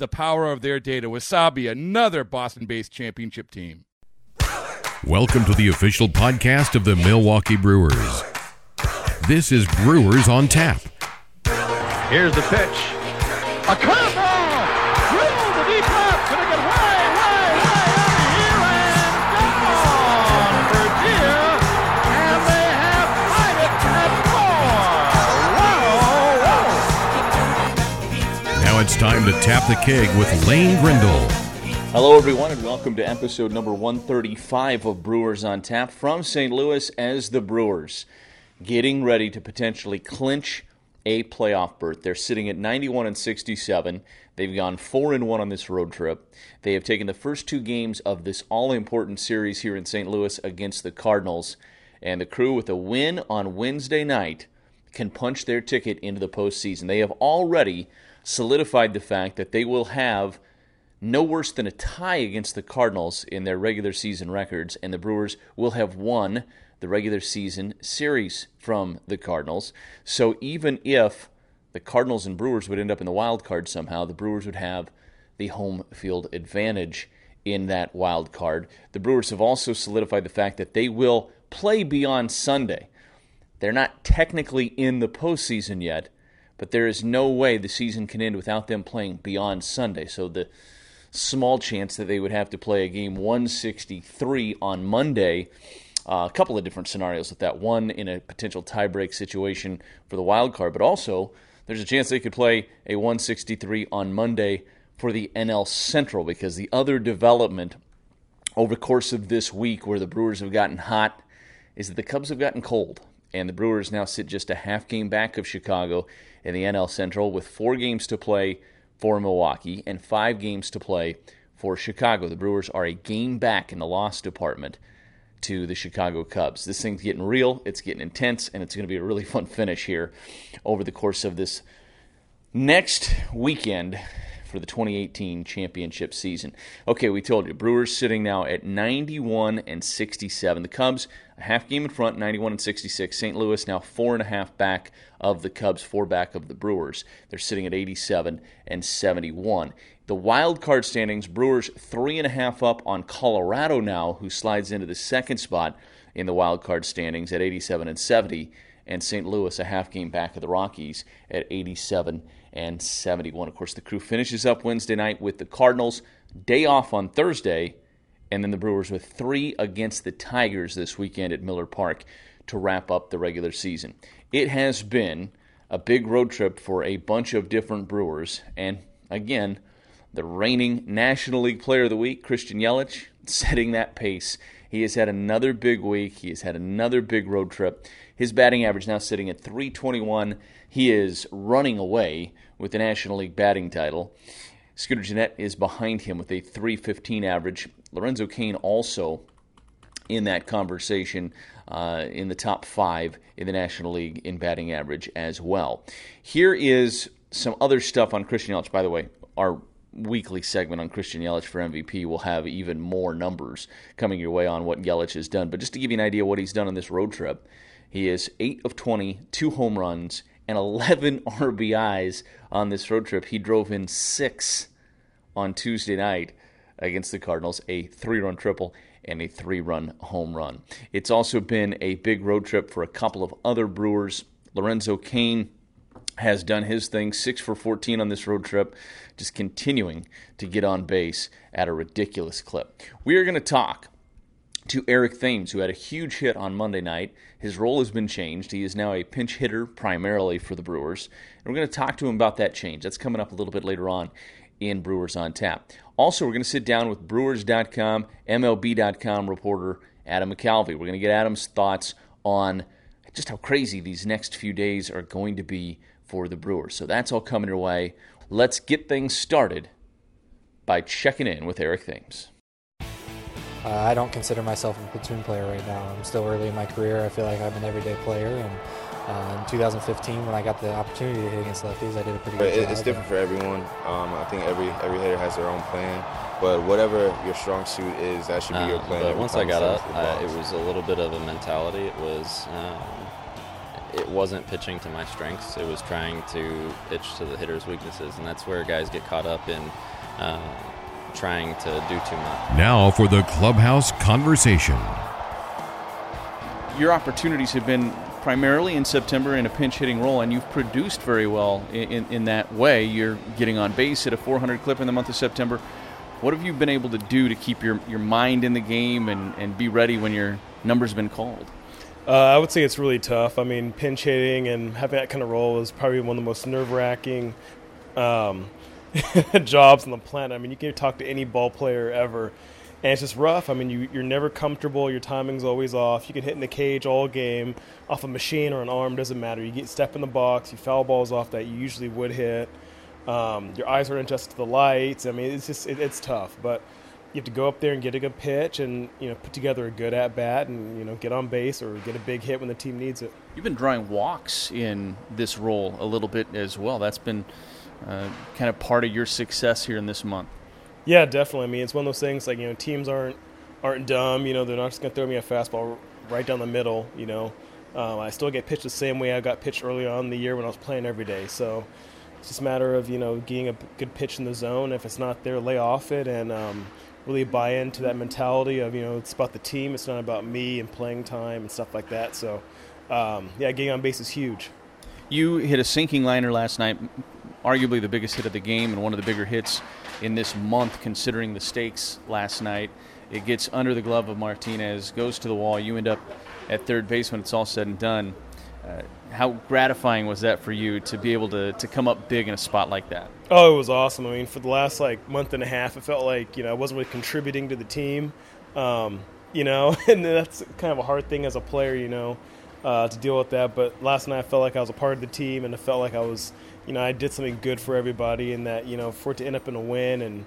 the power of their data. Wasabi, another Boston based championship team. Welcome to the official podcast of the Milwaukee Brewers. This is Brewers on Tap. Here's the pitch. A curveball! Time to tap the keg with Lane Grindle. Hello, everyone, and welcome to episode number 135 of Brewers on Tap from St. Louis as the Brewers getting ready to potentially clinch a playoff berth. They're sitting at 91 and 67. They've gone 4 and 1 on this road trip. They have taken the first two games of this all important series here in St. Louis against the Cardinals. And the crew, with a win on Wednesday night, can punch their ticket into the postseason. They have already solidified the fact that they will have no worse than a tie against the Cardinals in their regular season records, and the Brewers will have won the regular season series from the Cardinals. So even if the Cardinals and Brewers would end up in the wild card somehow, the Brewers would have the home field advantage in that wild card. The Brewers have also solidified the fact that they will play beyond Sunday. They're not technically in the postseason yet, but there is no way the season can end without them playing beyond Sunday. So the small chance that they would have to play a game 163 on Monday. Uh, a couple of different scenarios with that. One in a potential tiebreak situation for the wild card, but also there's a chance they could play a 163 on Monday for the NL Central because the other development over the course of this week where the Brewers have gotten hot is that the Cubs have gotten cold. And the Brewers now sit just a half game back of Chicago in the NL Central with four games to play for Milwaukee and five games to play for Chicago. The Brewers are a game back in the loss department to the Chicago Cubs. This thing's getting real, it's getting intense, and it's going to be a really fun finish here over the course of this next weekend for the 2018 championship season. Okay, we told you Brewers sitting now at 91 and 67. The Cubs a half game in front, 91 and 66. St. Louis now four and a half back of the Cubs, four back of the Brewers. They're sitting at 87 and 71. The wild card standings: Brewers three and a half up on Colorado now, who slides into the second spot in the wild card standings at 87 and 70 and St. Louis a half game back of the Rockies at 87 and 71. Of course, the crew finishes up Wednesday night with the Cardinals, day off on Thursday, and then the Brewers with three against the Tigers this weekend at Miller Park to wrap up the regular season. It has been a big road trip for a bunch of different Brewers, and again, the reigning National League Player of the Week, Christian Yelich, setting that pace. He has had another big week. He has had another big road trip. His batting average now sitting at 321. He is running away with the National League batting title. Scooter Gennett is behind him with a 315 average. Lorenzo Cain also in that conversation uh, in the top five in the National League in batting average as well. Here is some other stuff on Christian Yelich. By the way, our weekly segment on Christian Yelich for MVP will have even more numbers coming your way on what Yelich has done. But just to give you an idea what he's done on this road trip, he is 8 of 20, two home runs, and 11 RBIs on this road trip. He drove in six on Tuesday night against the Cardinals, a three run triple and a three run home run. It's also been a big road trip for a couple of other Brewers. Lorenzo Cain has done his thing, six for 14 on this road trip, just continuing to get on base at a ridiculous clip. We are going to talk to Eric Thames, who had a huge hit on Monday night. His role has been changed. He is now a pinch hitter primarily for the Brewers. And we're going to talk to him about that change. That's coming up a little bit later on in Brewers on Tap. Also, we're going to sit down with Brewers.com, MLB.com reporter Adam McCalvy. We're going to get Adam's thoughts on just how crazy these next few days are going to be for the Brewers. So that's all coming your way. Let's get things started by checking in with Eric Thames. Uh, I don't consider myself a platoon player right now. I'm still early in my career. I feel like I'm an everyday player, and uh, in 2015, when I got the opportunity to hit against lefties, I did a pretty good it, job. It's different for everyone. Um, I think every every hitter has their own plan, but whatever your strong suit is, that should be your Uh, plan. but once I got up, step uh, it was a little bit of a mentality. It was, um, it wasn't pitching to my strengths. It was trying to pitch to the hitter's weaknesses, and that's where guys get caught up in uh, trying to do too much. Now for the clubhouse conversation. your opportunities have been primarily in September in a pinch hitting role, and you've produced very well in, in, in, that way. You're getting on base at a 400 clip in the month of September. What have you been able to do to keep your, your mind in the game and, and be ready when your number's been called? Uh, I would say it's really tough. I mean, pinch hitting and having that kind of role is probably one of the most nerve wracking um, jobs on the planet. I mean, you can talk to any ball player ever, and it's just rough. I mean, you, you're never comfortable. Your timing's always off. You can hit in the cage all game off a machine or an arm, doesn't matter. You get step in the box, you foul balls off that you usually would hit. Um, your eyes aren't adjusted to the lights. I mean, it's just it, it's tough, but you have to go up there and get a good pitch and you know put together a good at bat and you know get on base or get a big hit when the team needs it. You've been drawing walks in this role a little bit as well. That's been uh, kind of part of your success here in this month. Yeah, definitely. I mean, it's one of those things like you know teams aren't aren't dumb. You know, they're not just gonna throw me a fastball right down the middle. You know, um, I still get pitched the same way I got pitched early on in the year when I was playing every day. So it's just a matter of you know getting a good pitch in the zone. If it's not there, lay off it and um, really buy into that mentality of you know it's about the team. It's not about me and playing time and stuff like that. So um, yeah, getting on base is huge. You hit a sinking liner last night, arguably the biggest hit of the game and one of the bigger hits in this month, considering the stakes last night. It gets under the glove of Martinez, goes to the wall. You end up at third base when it's all said and done. Uh, how gratifying was that for you to be able to, to come up big in a spot like that? Oh, it was awesome. I mean, for the last like month and a half, it felt like you know I wasn't really contributing to the team, um, you know, and that's kind of a hard thing as a player, you know, uh, to deal with that. But last night, I felt like I was a part of the team, and it felt like I was, you know, I did something good for everybody, and that you know, for it to end up in a win and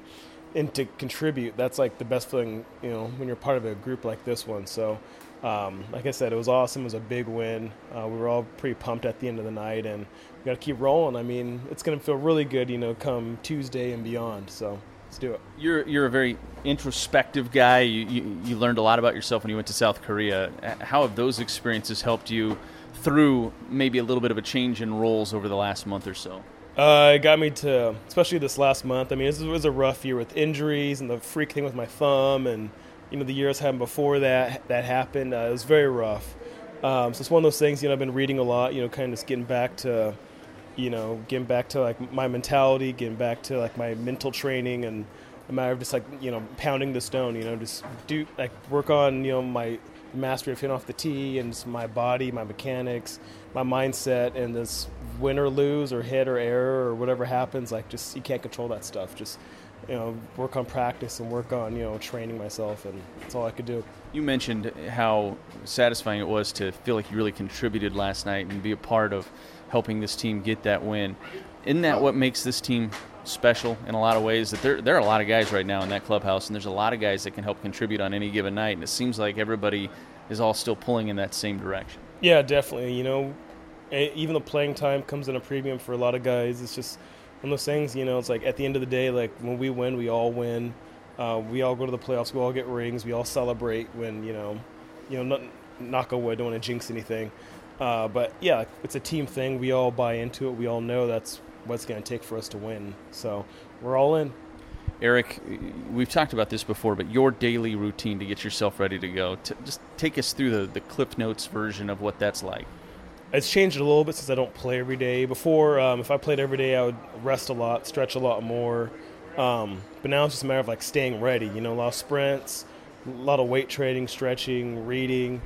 and to contribute, that's like the best feeling, you know, when you're part of a group like this one. So. Um, like I said, it was awesome. It was a big win. Uh, we were all pretty pumped at the end of the night, and we got to keep rolling. I mean, it's going to feel really good, you know, come Tuesday and beyond. So let's do it. You're you're a very introspective guy. You, you, you learned a lot about yourself when you went to South Korea. How have those experiences helped you through maybe a little bit of a change in roles over the last month or so? Uh, it got me to, especially this last month. I mean, this was a rough year with injuries and the freak thing with my thumb, and you know the years happened before that that happened. Uh, it was very rough. Um, so it's one of those things. You know, I've been reading a lot. You know, kind of just getting back to, you know, getting back to like my mentality, getting back to like my mental training, and a matter of just like you know pounding the stone. You know, just do like work on you know my mastery of hitting off the tee and just my body, my mechanics, my mindset, and this win or lose or hit or error or whatever happens, like just you can't control that stuff. Just you know, work on practice and work on you know training myself, and that's all I could do. You mentioned how satisfying it was to feel like you really contributed last night and be a part of helping this team get that win. Isn't that what makes this team special in a lot of ways? That there there are a lot of guys right now in that clubhouse, and there's a lot of guys that can help contribute on any given night, and it seems like everybody is all still pulling in that same direction. Yeah, definitely. You know, even the playing time comes in a premium for a lot of guys. It's just one of those things. You know, it's like at the end of the day, like when we win, we all win. Uh, we all go to the playoffs. We all get rings. We all celebrate when you know, you know, not, knock on wood. Don't want to jinx anything. Uh, but yeah, it's a team thing. We all buy into it. We all know that's what it's going to take for us to win. So we're all in. Eric, we've talked about this before, but your daily routine to get yourself ready to go. To just take us through the, the Cliff Notes version of what that's like. It's changed a little bit since I don't play every day. Before, um, if I played every day, I would rest a lot, stretch a lot more. Um, but now it's just a matter of like staying ready. You know, a lot of sprints, a lot of weight training, stretching, reading,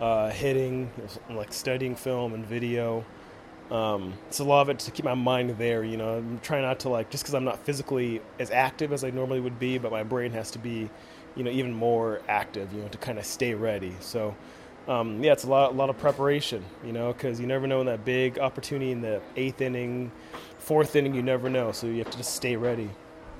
uh, hitting, like studying film and video. Um, it's a lot of it to keep my mind there. You know, I'm trying not to like just because I'm not physically as active as I normally would be, but my brain has to be, you know, even more active. You know, to kind of stay ready. So. Um, yeah, it's a lot, a lot of preparation, you know, because you never know in that big opportunity in the eighth inning, fourth inning, you never know. So you have to just stay ready.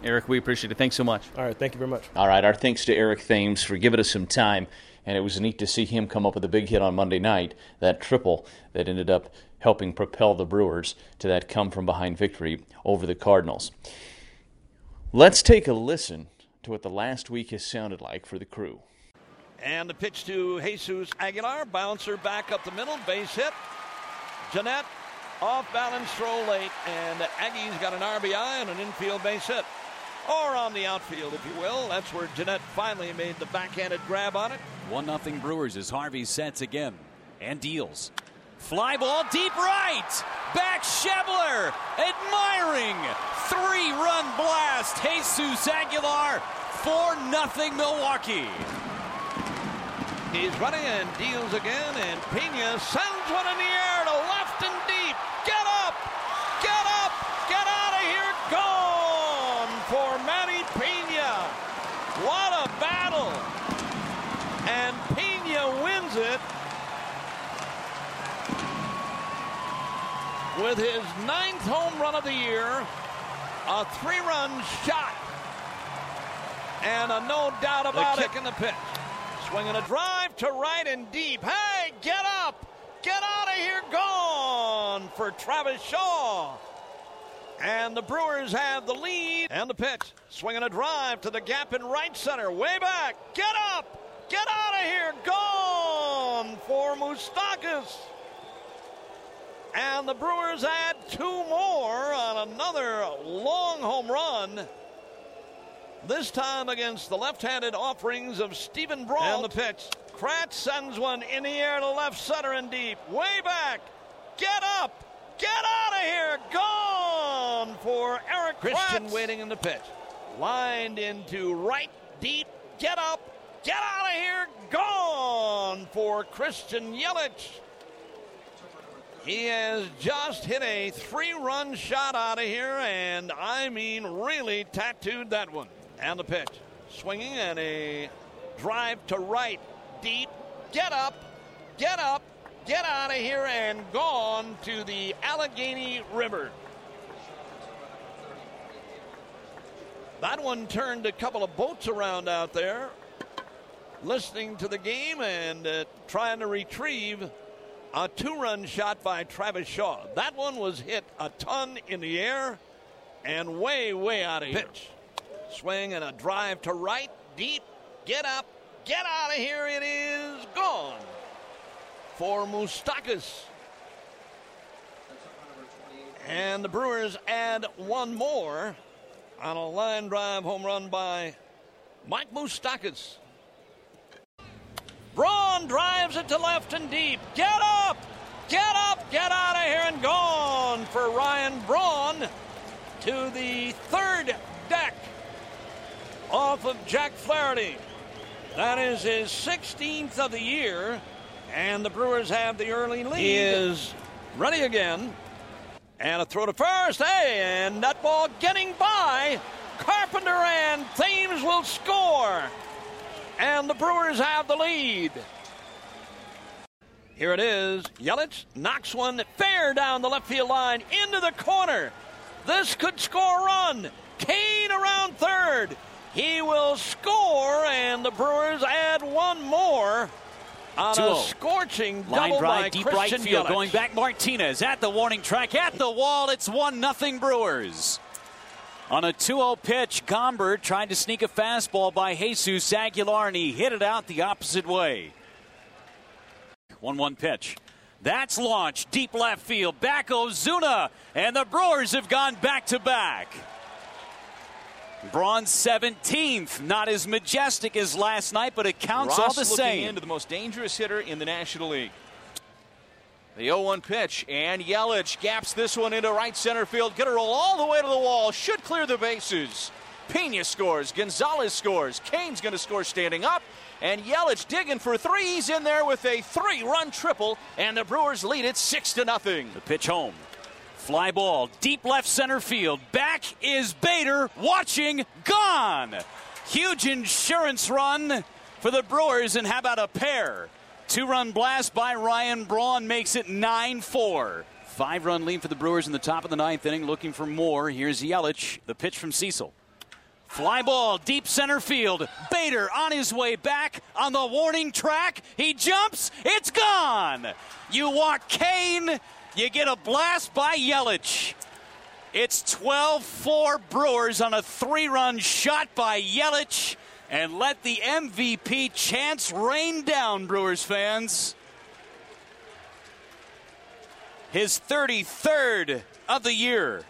Eric, we appreciate it. Thanks so much. All right, thank you very much. All right, our thanks to Eric Thames for giving us some time, and it was neat to see him come up with a big hit on Monday night, that triple that ended up helping propel the Brewers to that come from behind victory over the Cardinals. Let's take a listen to what the last week has sounded like for the crew. And the pitch to Jesus Aguilar. Bouncer back up the middle. Base hit. Gennett off balance throw late. And Aggies got an RBI and an infield base hit. Or on the outfield, if you will. That's where Gennett finally made the backhanded grab on it. 1 0 Brewers as Harvey sets again and deals. Fly ball deep right. Back Schebler. Admiring. Three run blast. Jesus Aguilar. 4 0 Milwaukee. He's running and deals again, and Piña sends one in the air to left and deep. Get up! Get up! Get out of here! Gone for Manny Piña. What a battle! And Piña wins it with his ninth home run of the year, a three-run shot, and a no doubt about it in the pitch. Swinging a drive to right and deep. Hey, get up! Get out of here! Gone for Travis Shaw. And the Brewers have the lead. And the pitch. Swinging a drive to the gap in right center. Way back. Get up! Get out of here! Gone for Moustakas. And the Brewers add two more on another long home run. This time against the left-handed offerings of Steven Brault. And the pitch. Kratz sends one in the air to left center and deep. Way back. Get up. Get out of here. Gone for Erik Christian Kratz. waiting in the pitch. Lined into right deep. Get up. Get out of here. Gone for Christian Yelich. He has just hit a three run shot out of here, and I mean, really tattooed that one. And the pitch. Swinging and a drive to right. Deep. Get up. Get up. Get out of here and gone to the Allegheny River. That one turned a couple of boats around out there, listening to the game and uh, trying to retrieve a two run shot by Travis Shaw. That one was hit a ton in the air and way, way out of here. Swing and a drive to right, deep. Get up, get out of here. It is gone for Moustakas. And the Brewers add one more on a line drive home run by Mike Moustakas. Braun drives it to left and deep. Get up! Get up! Get out of here and gone for Ryan Braun to the third deck off of Jack Flaherty. That is his 16th of the year, and the Brewers have the early lead. He is ready again. And a throw to first. Hey, and that ball getting by. Carpenter and Thames will score. And the Brewers have the lead. Here it is. Yelich knocks one fair down the left field line into the corner. This could score a run. Cain around third. He will score, and the Brewers add one more on a oh. scorching Line double drive, by deep Christian right field, Yelich. going back. Martinez at the warning track, at the wall. It's one nothing Brewers. On a 2-0 pitch, Gomber tried to sneak a fastball by Jesus Aguilar, and he hit it out the opposite way. 1-1 pitch. That's launched deep left field. Back Ozuna, and the Brewers have gone back to back. Braun 17th, not as majestic as last night, but it counts Ross all the looking same. into the most dangerous hitter in the National League. The 0 1 pitch, and Yelich gaps this one into right center field. Gonna roll all the way to the wall. Should clear the bases. Piña scores. Gonzalez scores. Cain's gonna score standing up. And Yelich digging for three. He's in there with a three run triple, and the Brewers lead it 6 to nothing. The pitch home. Fly ball, deep left center field. Back is Bader, watching, gone. Huge insurance run for the Brewers, and how about a pair? Two run blast by Ryan Braun makes it 9 4. Five run lead for the Brewers in the top of the ninth inning, looking for more. Here's Yelich, the pitch from Cecil. Fly ball, deep center field. Bader on his way back on the warning track. He jumps, it's gone. You walk Cain, you get a blast by Yelich. It's 12 4 Brewers on a three run shot by Yelich and let the MVP chance rain down, Brewers fans. His 33rd of the year.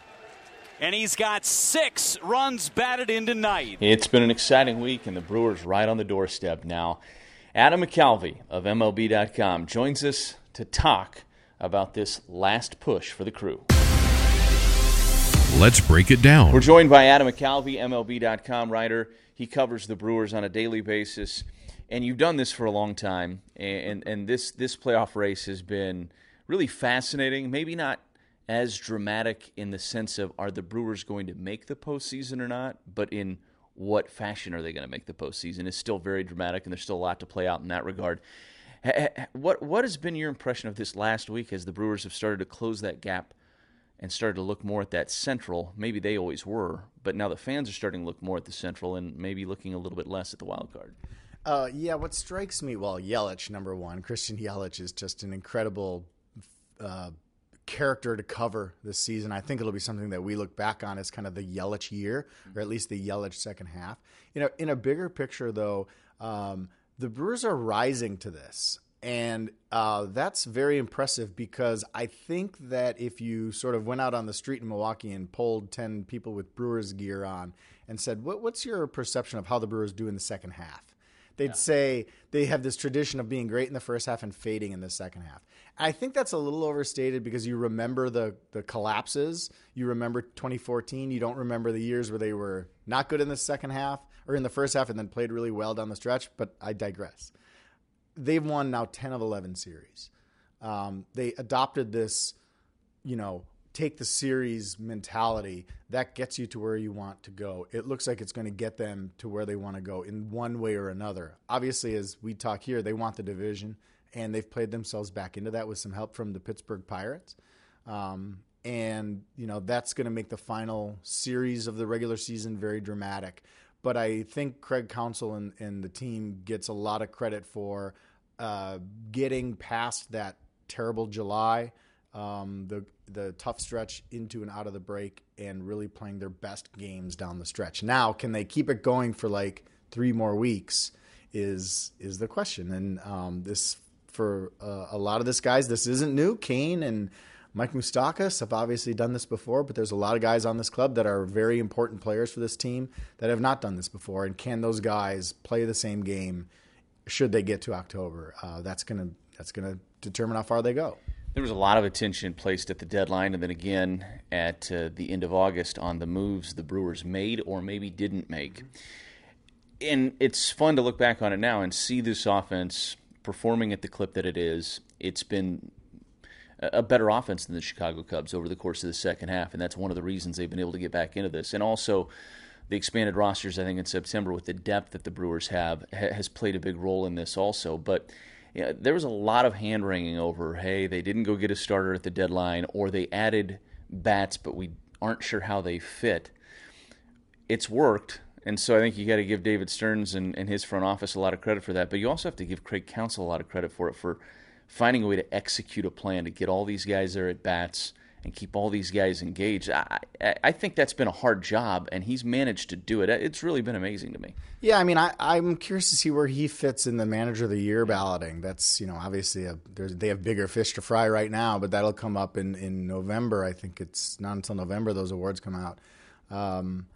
And he's got six runs batted in tonight. It's been an exciting week, and the Brewers right on the doorstep now. Adam McCalvy of MLB.com joins us to talk about this last push for the crew. Let's break it down. We're joined by Adam McCalvy, MLB.com writer. He covers the Brewers on a daily basis, and you've done this for a long time. And and this this playoff race has been really fascinating. Maybe not as dramatic in the sense of are the Brewers going to make the postseason or not, but in what fashion are they going to make the postseason is still very dramatic, and there's still a lot to play out in that regard. What what has been your impression of this last week as the Brewers have started to close that gap and started to look more at that central? Maybe they always were, but now the fans are starting to look more at the central and maybe looking a little bit less at the wild card. Uh, yeah, what strikes me, well, Yelich, number one, Christian Yelich is just an incredible uh, character to cover this season. I think it'll be something that we look back on as kind of the Yelich year, or at least the Yelich second half. You know, in a bigger picture, though, um, the Brewers are rising to this. And uh, that's very impressive because I think that if you sort of went out on the street in Milwaukee and polled 10 people with Brewers gear on and said, what, What's your perception of how the Brewers do in the second half? They'd yeah. say they have this tradition of being great in the first half and fading in the second half. I think that's a little overstated because you remember the the collapses. You remember 2014. You don't remember the years where they were not good in the second half or in the first half and then played really well down the stretch. But I digress they've won now 10 of 11 series. Um, they adopted this, you know, take the series mentality that gets you to where you want to go. It looks like it's going to get them to where they want to go in one way or another. Obviously, as we talk here, they want the division, and they've played themselves back into that with some help from the Pittsburgh Pirates. Um, and you know that's going to make the final series of the regular season very dramatic. But I think Craig Counsell and, and the team gets a lot of credit for uh, getting past that terrible July, um, the the tough stretch into and out of the break, and really playing their best games down the stretch. Now, can they keep it going for like three more weeks? Is is the question? And um, this for uh, a lot of this guys, this isn't new. Cain and Mike Moustakas have obviously done this before, but there's a lot of guys on this club that are very important players for this team that have not done this before. And can those guys play the same game should they get to October? Uh, that's gonna that's gonna determine how far they go. There was a lot of attention placed at the deadline, and then again at uh, the end of August on the moves the Brewers made or maybe didn't make. And it's fun to look back on it now and see this offense performing at the clip that it is. It's been a better offense than the Chicago Cubs over the course of the second half, and that's one of the reasons they've been able to get back into this. And also, the expanded rosters, I think, in September with the depth that the Brewers have ha- has played a big role in this also. But you know, there was a lot of hand wringing over, hey, they didn't go get a starter at the deadline, or they added bats, but we aren't sure how they fit. It's worked. And so I think you got to give David Stearns and, and his front office a lot of credit for that. But you also have to give Craig Counsell a lot of credit for it for finding a way to execute a plan to get all these guys there at bats and keep all these guys engaged. I, I think that's been a hard job, and he's managed to do it. It's really been amazing to me. Yeah, I mean, I, I'm curious to see where he fits in the manager of the year balloting. That's you know obviously a, they have bigger fish to fry right now, but that'll come up in in November. I think it's not until November those awards come out. Um,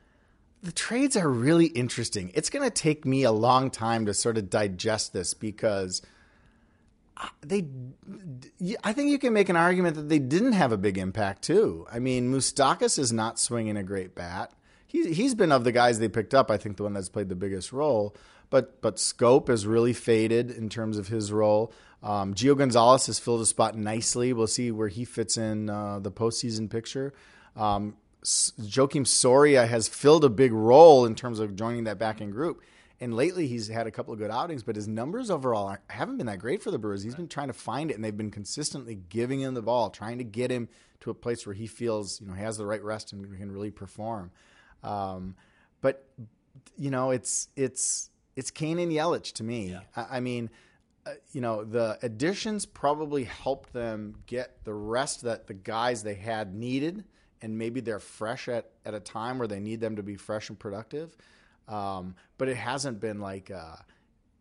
the trades are really interesting. It's going to take me a long time to sort of digest this because they I think you can make an argument that they didn't have a big impact too. I mean, Moustakas is not swinging a great bat. He he's been of the guys they picked up, I think the one that's played the biggest role. But but Schoop has really faded in terms of his role. Um, Gio Gonzalez has filled a spot nicely. We'll see where he fits in uh, the postseason picture. Um, Soria has filled a big role in terms of joining that backing group. And lately, he's had a couple of good outings, but his numbers overall haven't been that great for the Brewers. He's been trying to find it, and they've been consistently giving him the ball, trying to get him to a place where he feels you know he has the right rest and can really perform. Um, but you know, it's it's it's Cain and Yelich to me. Yeah. I, I, mean, uh, you know, the additions probably helped them get the rest that the guys they had needed, and maybe they're fresh at at a time where they need them to be fresh and productive. Um, but it hasn't been like, uh,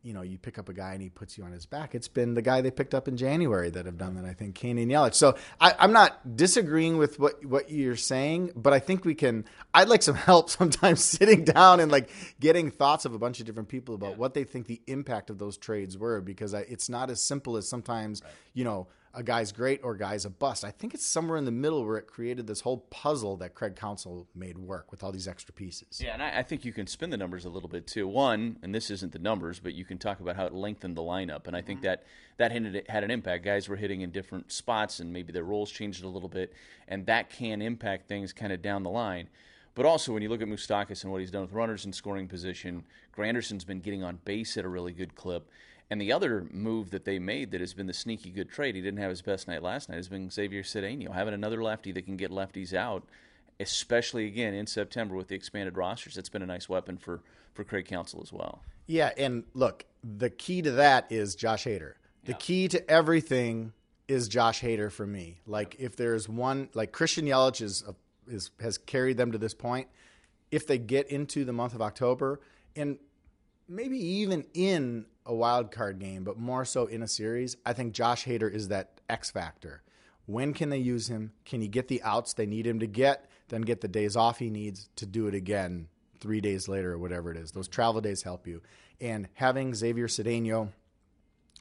you know, you pick up a guy and he puts you on his back. It's been the guy they picked up in January that have done that. I think and Yelich. So I, am not disagreeing with what what you're saying, but I think we can. I'd like some help sometimes sitting down and like getting thoughts of a bunch of different people about yeah. what they think the impact of those trades were, because I, it's not as simple as sometimes right. you know a guy's great or a guy's a bust. I think it's somewhere in the middle where it created this whole puzzle that Craig Counsell made work with all these extra pieces. Yeah, and I, I, think you can spin the numbers a little bit too. One, and this isn't the numbers, but you can talk about how it lengthened the lineup, and I think mm-hmm. that that had an impact. Guys were hitting in different spots, and maybe their roles changed a little bit, and that can impact things kind of down the line. But also, when you look at Moustakas and what he's done with runners in scoring position, Granderson's been getting on base at a really good clip. And the other move that they made that has been the sneaky good trade, he didn't have his best night last night, has been Xavier Cedeno. Having another lefty that can get lefties out, especially again in September with the expanded rosters, That's been a nice weapon for, for Craig Counsell as well. Yeah, and look, the key to that is Josh Hader. The yeah. key to everything is Josh Hader for me. Like if there's one, like Christian Yelich is, is has carried them to this point. If they get into the month of October, and maybe even in a wild card game, but more so in a series, I think Josh Hader is that X factor. When can they use him? Can he get the outs they need him to get? Then get the days off he needs to do it again three days later or whatever it is. Those travel days help you. And having Xavier Cedeno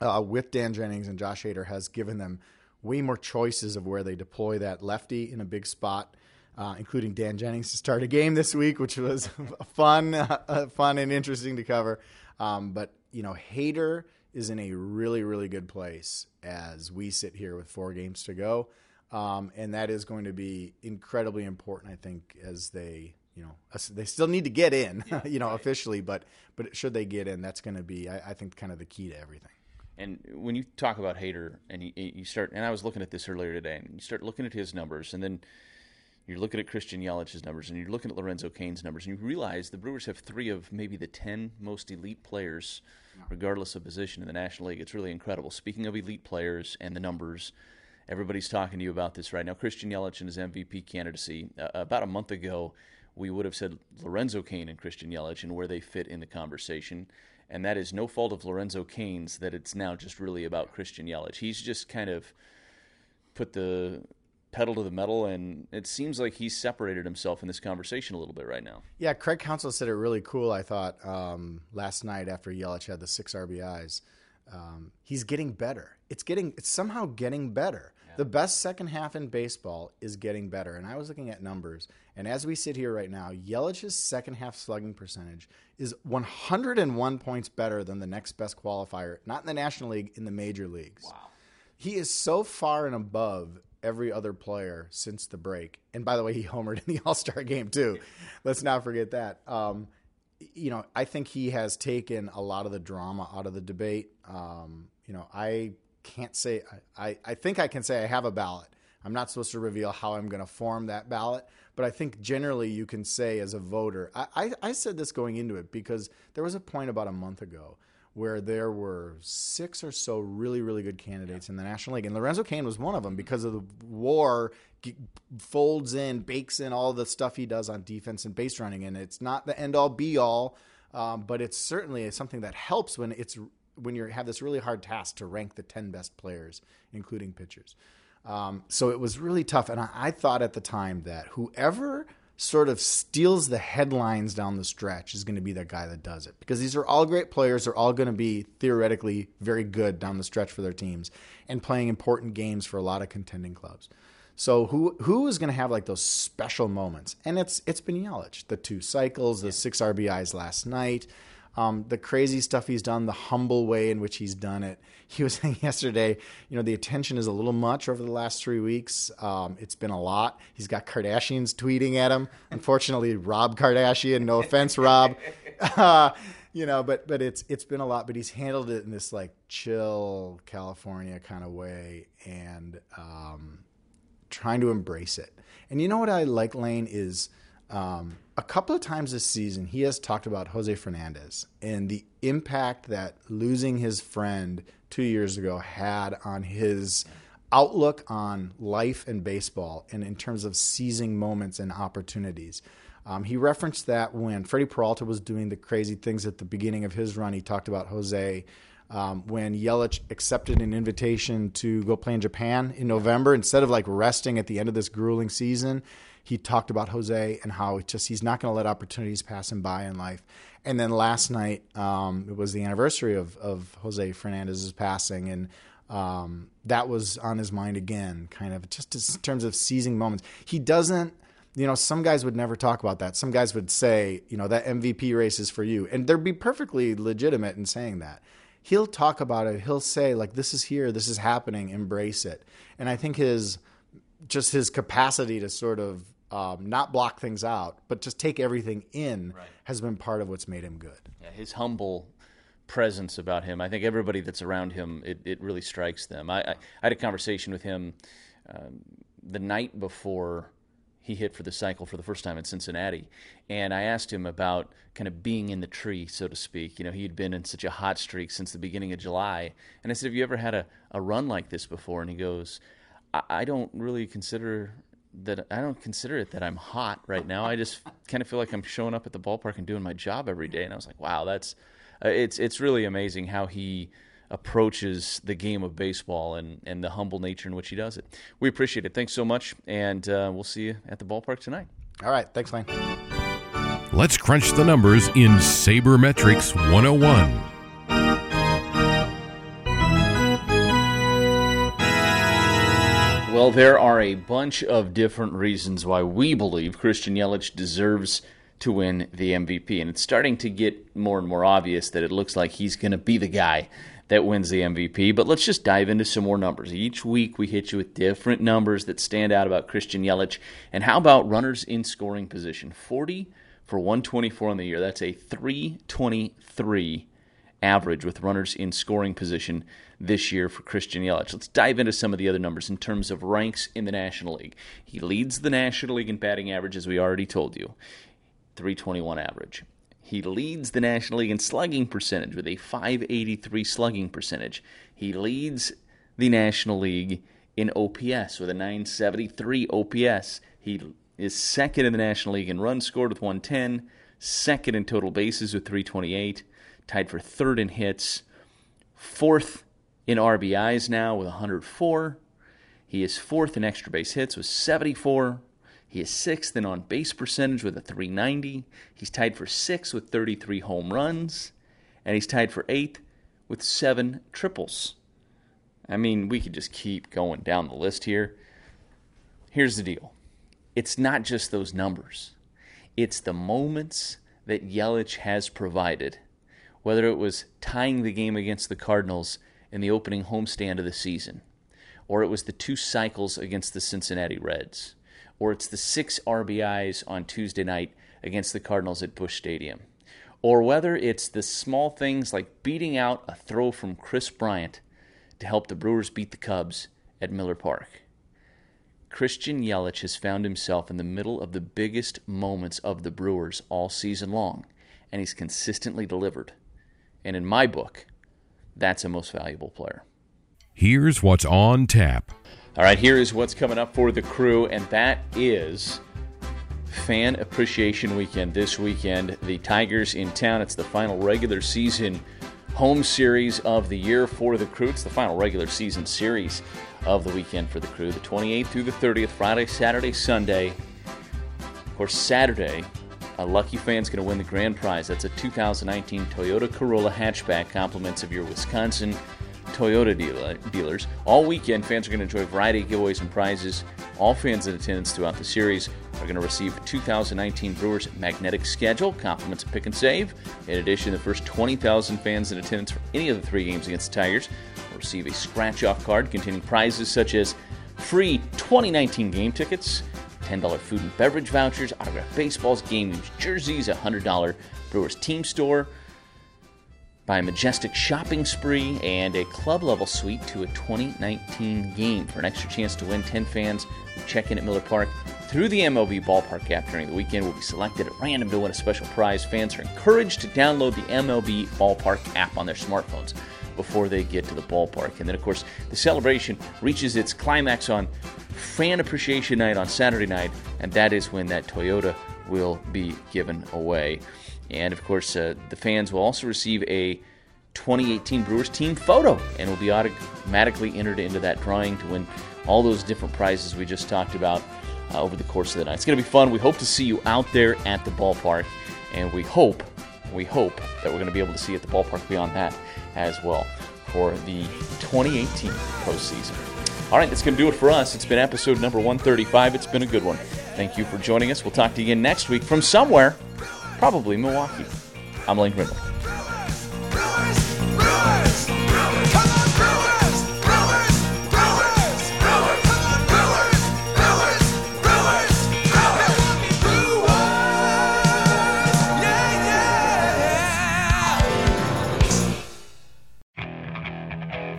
uh, with Dan Jennings and Josh Hader has given them way more choices of where they deploy that lefty in a big spot. Uh, including Dan Jennings to start a game this week, which was fun, uh, fun and interesting to cover. Um, but you know, Hader is in a really, really good place as we sit here with four games to go. Um, and that is going to be incredibly important, I think, as they, you know, they still need to get in, yeah, you know, right. officially, but but should they get in, that's going to be, I, I, think, kind of the key to everything. And when you talk about Hader, and you, you start, and I was looking at this earlier today, and you start looking at his numbers, and then you're looking at Christian Yelich's numbers, and you're looking at Lorenzo Cain's numbers, and you realize the Brewers have three of maybe the ten most elite players, regardless of position in the National League. It's really incredible. Speaking of elite players and the numbers, everybody's talking to you about this right now. Christian Yelich and his MVP candidacy. Uh, about a month ago, we would have said Lorenzo Cain and Christian Yelich and where they fit in the conversation. And that is no fault of Lorenzo Cain's that it's now just really about Christian Yelich. He's just kind of put the pedal to the metal, and it seems like he's separated himself in this conversation a little bit right now. Yeah, Craig Counsell said it really cool. I thought um, last night after Yelich had the six RBIs, um, he's getting better. It's getting it's somehow getting better. Yeah. The best second half in baseball is getting better. And I was looking at numbers, and as we sit here right now, Yelich's second half slugging percentage is 101 points better than the next best qualifier, not in the National League, in the major leagues. Wow. He is so far and above every other player since the break. And by the way, he homered in the All Star game too. Let's not forget that. Um, you know, I think he has taken a lot of the drama out of the debate. Um, you know, I can't say I, I think I can say I have a ballot. I'm not supposed to reveal how I'm going to form that ballot, but I think generally you can say as a voter. I, I, I said this going into it because there was a point about a month ago where there were six or so really, really good candidates in the National League. And Lorenzo Cain was one of them because of the war folds in, bakes in all the stuff he does on defense and base running. And it's not the end all be all, um, but it's certainly something that helps when it's when you have this really hard task to rank the 10 best players, including pitchers. Um, so it was really tough. And I, I thought at the time that whoever sort of steals the headlines down the stretch is going to be the guy that does it because these are all great players. They're all going to be theoretically very good down the stretch for their teams and playing important games for a lot of contending clubs. So who who is going to have like those special moments? And it's it's been Yelich, the two cycles, the six RBIs last night, um, the crazy stuff he's done, the humble way in which he's done it. He was saying yesterday, you know, the attention is a little much over the last three weeks. Um, it's been a lot. He's got Kardashians tweeting at him. Unfortunately, Rob Kardashian. No offense, Rob. Uh, you know, but but it's it's been a lot. But he's handled it in this like chill California kind of way, and um, trying to embrace it. And you know what I like, Lane, is um, a couple of times this season he has talked about Jose Fernandez and the impact that losing his friend two years ago had on his outlook on life and baseball and in terms of seizing moments and opportunities. Um, he referenced that when Freddie Peralta was doing the crazy things at the beginning of his run. He talked about Jose um, when Yelich accepted an invitation to go play in Japan in November, instead of like resting at the end of this grueling season, he talked about Jose and how just he's not going to let opportunities pass him by in life. And then last night, um, it was the anniversary of, of Jose Fernandez's passing, and um, that was on his mind again, kind of just in terms of seizing moments. He doesn't you know, some guys would never talk about that. Some guys would say, you know, that MVP race is for you. And they'd be perfectly legitimate in saying that he'll talk about it. He'll say like, "This is here. This is happening. Embrace it." And I think his just his capacity to sort of um, not block things out, but just take everything in right. has been part of what's made him good. Yeah, his humble presence about him. I think everybody that's around him, it, it really strikes them. I, I, I had a conversation with him um, the night before he hit for the cycle for the first time in Cincinnati. And I asked him about kind of being in the tree, so to speak. You know, he had been in such a hot streak since the beginning of July. And I said, Have you ever had a, a run like this before? And he goes, I, I don't really consider that I don't consider it that I'm hot right now. I just kind of feel like I'm showing up at the ballpark and doing my job every day. And I was like, wow, that's uh, it's it's really amazing how he approaches the game of baseball and, and the humble nature in which he does it. We appreciate it. Thanks so much, and uh, we'll see you at the ballpark tonight. All right. Thanks, Lane. Let's crunch the numbers in Sabermetrics 101. Well, there are a bunch of different reasons why we believe Christian Yelich deserves to win the MVP. And it's starting to get more and more obvious that it looks like he's going to be the guy that wins the MVP. But let's just dive into some more numbers. Each week we hit you with different numbers that stand out about Christian Yelich. And how about runners in scoring position? 40 for 124 on the year. That's a 323 average with runners in scoring position this year for Christian Yelich. Let's dive into some of the other numbers in terms of ranks in the National League. He leads the National League in batting average, as we already told you, 321 average. He leads the National League in slugging percentage with a 583 slugging percentage. He leads the National League in OPS with a 973 OPS. He is second in the National League in runs scored with 110, second in total bases with 328, tied for third in hits, fourth in RBIs now with 104. He is fourth in extra base hits with 74. He is sixth in on base percentage with a 390. He's tied for sixth with 33 home runs. And he's tied for eighth with seven triples. I mean, we could just keep going down the list here. Here's the deal it's not just those numbers, it's the moments that Yelich has provided. Whether it was tying the game against the Cardinals in the opening homestand of the season, or it was the two cycles against the Cincinnati Reds or it's the six RBIs on Tuesday night against the Cardinals at Busch Stadium, or whether it's the small things like beating out a throw from Kris Bryant to help the Brewers beat the Cubs at Miller Park. Christian Yelich has found himself in the middle of the biggest moments of the Brewers all season long, and he's consistently delivered. And in my book, that's a most valuable player. Here's what's on tap. All right, here is what's coming up for the crew, and that is Fan Appreciation Weekend this weekend. The Tigers in town. It's the final regular season home series of the year for the crew. It's the final regular season series of the weekend for the crew. The 28th through the 30th, Friday, Saturday, Sunday. Of course, Saturday, a lucky fan's going to win the grand prize. That's a 2019 Toyota Corolla hatchback, compliments of your Wisconsin Toyota dealer, dealers. All weekend, fans are going to enjoy a variety of giveaways and prizes. All fans in attendance throughout the series are going to receive 2019 Brewers magnetic schedule, compliments of pick and save. In addition, the first 20,000 fans in attendance for any of the three games against the Tigers will receive a scratch off card containing prizes such as free 2019 game tickets, $10 food and beverage vouchers, autographed baseballs, game used jerseys, a $100 Brewers team store, by a majestic shopping spree, and a club level suite to a 2019 game. For an extra chance to win, 10 fans who check in at Miller Park through the MLB ballpark app during the weekend will be selected at random to win a special prize. Fans are encouraged to download the MLB ballpark app on their smartphones before they get to the ballpark. And then, of course, the celebration reaches its climax on Fan Appreciation Night on Saturday night, and that is when that Toyota will be given away. And of course, uh, the fans will also receive a 2018 Brewers team photo and will be automatically entered into that drawing to win all those different prizes we just talked about uh, over the course of the night. It's going to be fun. We hope to see you out there at the ballpark, and we hope, we hope that we're going to be able to see you at the ballpark beyond that as well for the 2018 postseason. All right, that's going to do it for us. It's been episode number 135. It's been a good one. Thank you for joining us. We'll talk to you again next week from somewhere, probably Milwaukee. I'm Lane Grindle.